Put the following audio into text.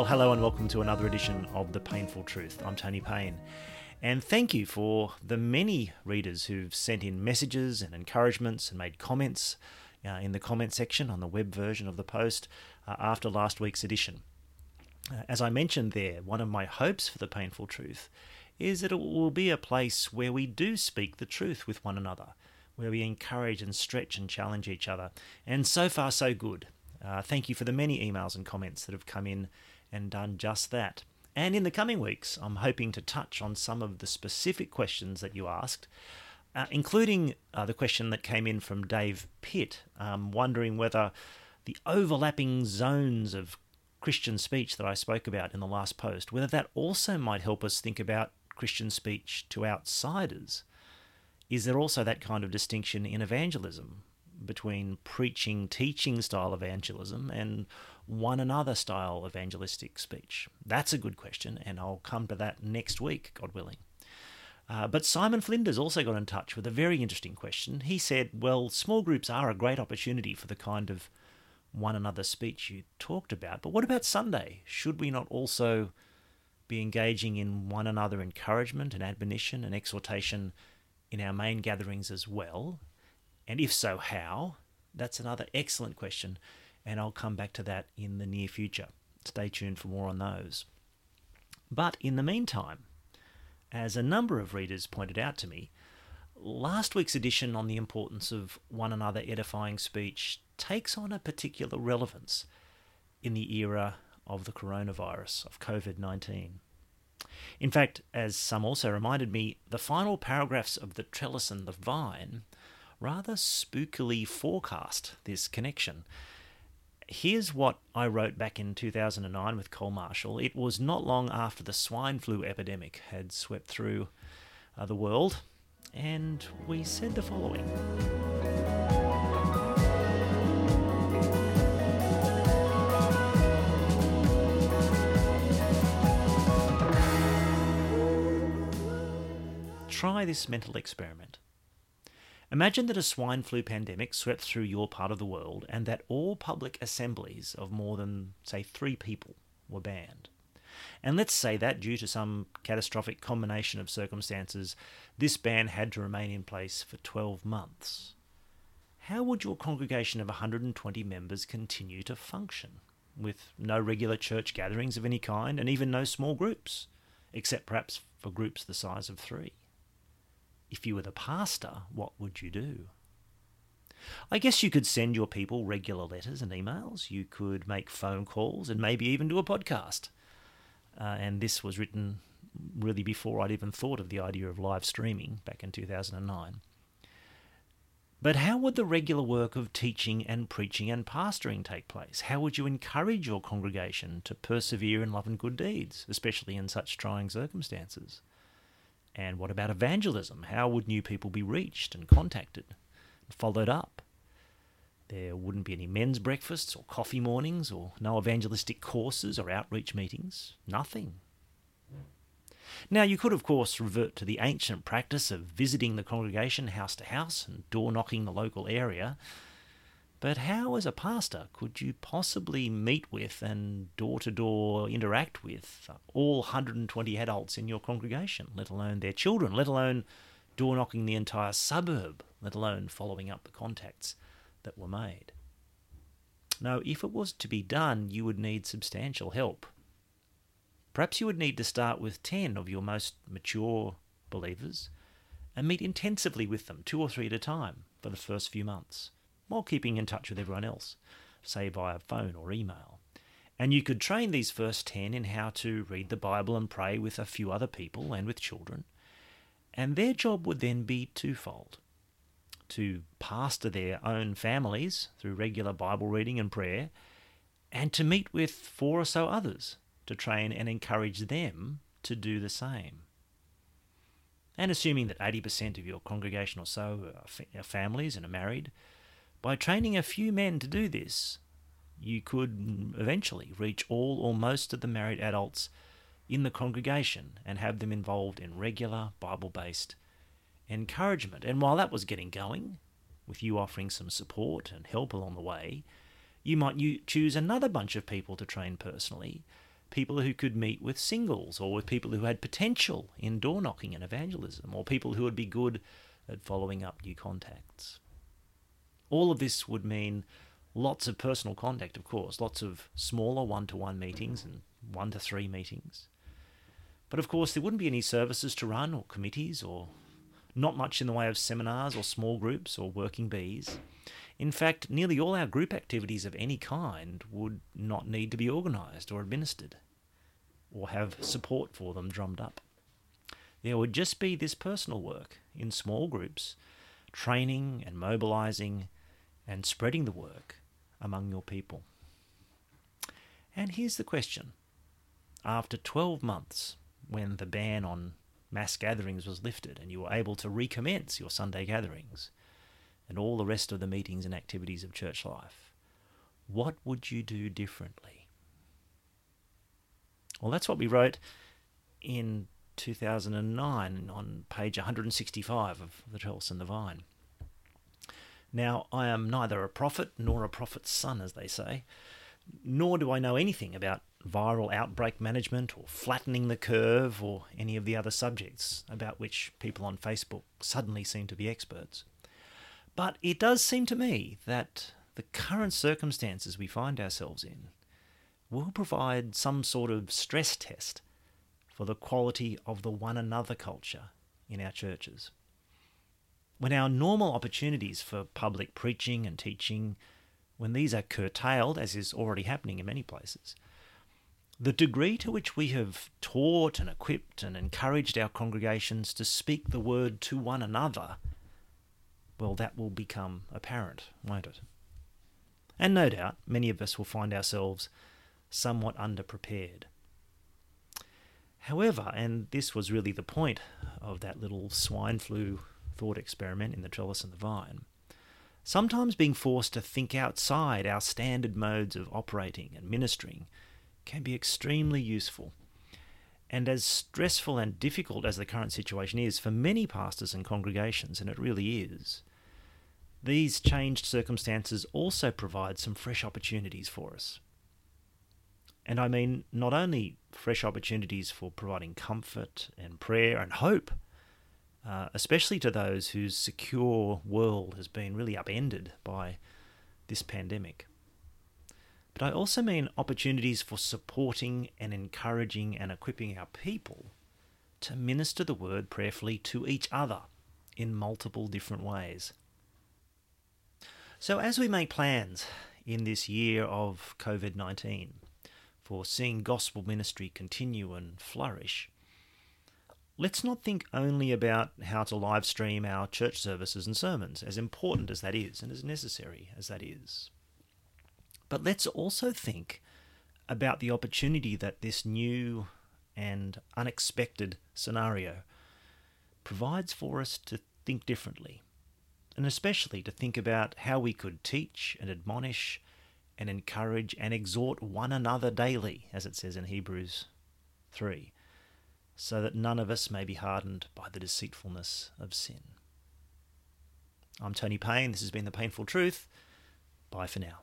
Well, hello and welcome to another edition of The Payneful Truth. I'm Tony Payne. And thank you for the many readers who've sent in messages and encouragements and made comments uh, in the comment section on the web version of the post uh, after last week's edition. Uh, as I mentioned there, one of my hopes for The Payneful Truth is that it will be a place where we do speak the truth with one another, where we encourage and stretch and challenge each other. And so far, so good. Uh, thank you for the many emails and comments that have come in and done just that. And in the coming weeks, I'm hoping to touch on some of the specific questions that you asked, uh, including uh, the question that came in from Dave Pitt, um, wondering whether the overlapping zones of Christian speech that I spoke about in the last post, whether that also might help us think about Christian speech to outsiders. Is there also that kind of distinction in evangelism between preaching, teaching style evangelism and one another style evangelistic speech? That's a good question, and I'll come to that next week, God willing. Uh, but Simon Flinders also got in touch with a very interesting question. He said, Well, small groups are a great opportunity for the kind of one another speech you talked about, but what about Sunday? Should we not also be engaging in one another encouragement and admonition and exhortation in our main gatherings as well? And if so, how? That's another excellent question, and I'll come back to that in the near future. Stay tuned for more on those. But in the meantime, as a number of readers pointed out to me, last week's edition on the importance of one another edifying speech takes on a particular relevance in the era of the coronavirus, of COVID 19. In fact, as some also reminded me, the final paragraphs of The Trellis and the Vine rather spookily forecast this connection. Here's what I wrote back in 2009 with Cole Marshall. It was not long after the swine flu epidemic had swept through uh, the world, and we said the following. Try this mental experiment. Imagine that a swine flu pandemic swept through your part of the world and that all public assemblies of more than, say, three people were banned. And let's say that due to some catastrophic combination of circumstances, this ban had to remain in place for 12 months. How would your congregation of 120 members continue to function, with no regular church gatherings of any kind and even no small groups, except perhaps for groups the size of three? If you were the pastor, what would you do? I guess you could send your people regular letters and emails. You could make phone calls and maybe even do a podcast. Uh, and this was written really before I'd even thought of the idea of live streaming back in 2009. But how would the regular work of teaching and preaching and pastoring take place? How would you encourage your congregation to persevere in love and good deeds, especially in such trying circumstances? And what about evangelism? How would new people be reached and contacted and followed up? There wouldn't be any men's breakfasts or coffee mornings or no evangelistic courses or outreach meetings. Nothing. Now, you could, of course, revert to the ancient practice of visiting the congregation house to house and door knocking the local area but how, as a pastor, could you possibly meet with and door to door interact with all 120 adults in your congregation, let alone their children, let alone door knocking the entire suburb, let alone following up the contacts that were made? No, if it was to be done, you would need substantial help. Perhaps you would need to start with 10 of your most mature believers and meet intensively with them, two or three at a time, for the first few months while keeping in touch with everyone else, say via phone or email. And you could train these first 10 in how to read the Bible and pray with a few other people and with children. And their job would then be twofold to pastor their own families through regular Bible reading and prayer, and to meet with four or so others to train and encourage them to do the same. And assuming that 80% of your congregation or so are families and are married, by training a few men to do this, you could eventually reach all or most of the married adults in the congregation and have them involved in regular Bible based encouragement. And while that was getting going, with you offering some support and help along the way, you might choose another bunch of people to train personally people who could meet with singles or with people who had potential in door knocking and evangelism or people who would be good at following up new contacts. All of this would mean lots of personal contact, of course, lots of smaller one to one meetings and one to three meetings. But of course, there wouldn't be any services to run or committees or not much in the way of seminars or small groups or working bees. In fact, nearly all our group activities of any kind would not need to be organised or administered or have support for them drummed up. There would just be this personal work in small groups, training and mobilising and spreading the work among your people. And here's the question after 12 months, when the ban on mass gatherings was lifted and you were able to recommence your Sunday gatherings and all the rest of the meetings and activities of church life, what would you do differently? Well, that's what we wrote in 2009 on page 165 of The Trellis and the Vine. Now, I am neither a prophet nor a prophet's son, as they say, nor do I know anything about viral outbreak management or flattening the curve or any of the other subjects about which people on Facebook suddenly seem to be experts. But it does seem to me that the current circumstances we find ourselves in will provide some sort of stress test for the quality of the one another culture in our churches. When our normal opportunities for public preaching and teaching, when these are curtailed, as is already happening in many places, the degree to which we have taught and equipped and encouraged our congregations to speak the word to one another, well, that will become apparent, won't it? And no doubt, many of us will find ourselves somewhat underprepared. However, and this was really the point of that little swine flu thought experiment in the trellis and the vine, sometimes being forced to think outside our standard modes of operating and ministering can be extremely useful. And as stressful and difficult as the current situation is for many pastors and congregations, and it really is, these changed circumstances also provide some fresh opportunities for us. And I mean not only fresh opportunities for providing comfort and prayer and hope, uh, especially to those whose secure world has been really upended by this pandemic, but I also mean opportunities for supporting and encouraging and equipping our people to minister the word prayerfully to each other in multiple different ways. So, as we make plans in this year of COVID 19 for seeing gospel ministry continue and flourish, let's not think only about how to live stream our church services and sermons, as important as that is and as necessary as that is. But let's also think about the opportunity that this new and unexpected scenario provides for us to think differently, and especially to think about how we could teach and admonish and encourage and exhort one another daily, as it says in Hebrews 3, so that none of us may be hardened by the deceitfulness of sin. I'm Tony Payne. This has been The Payneful Truth. Bye for now.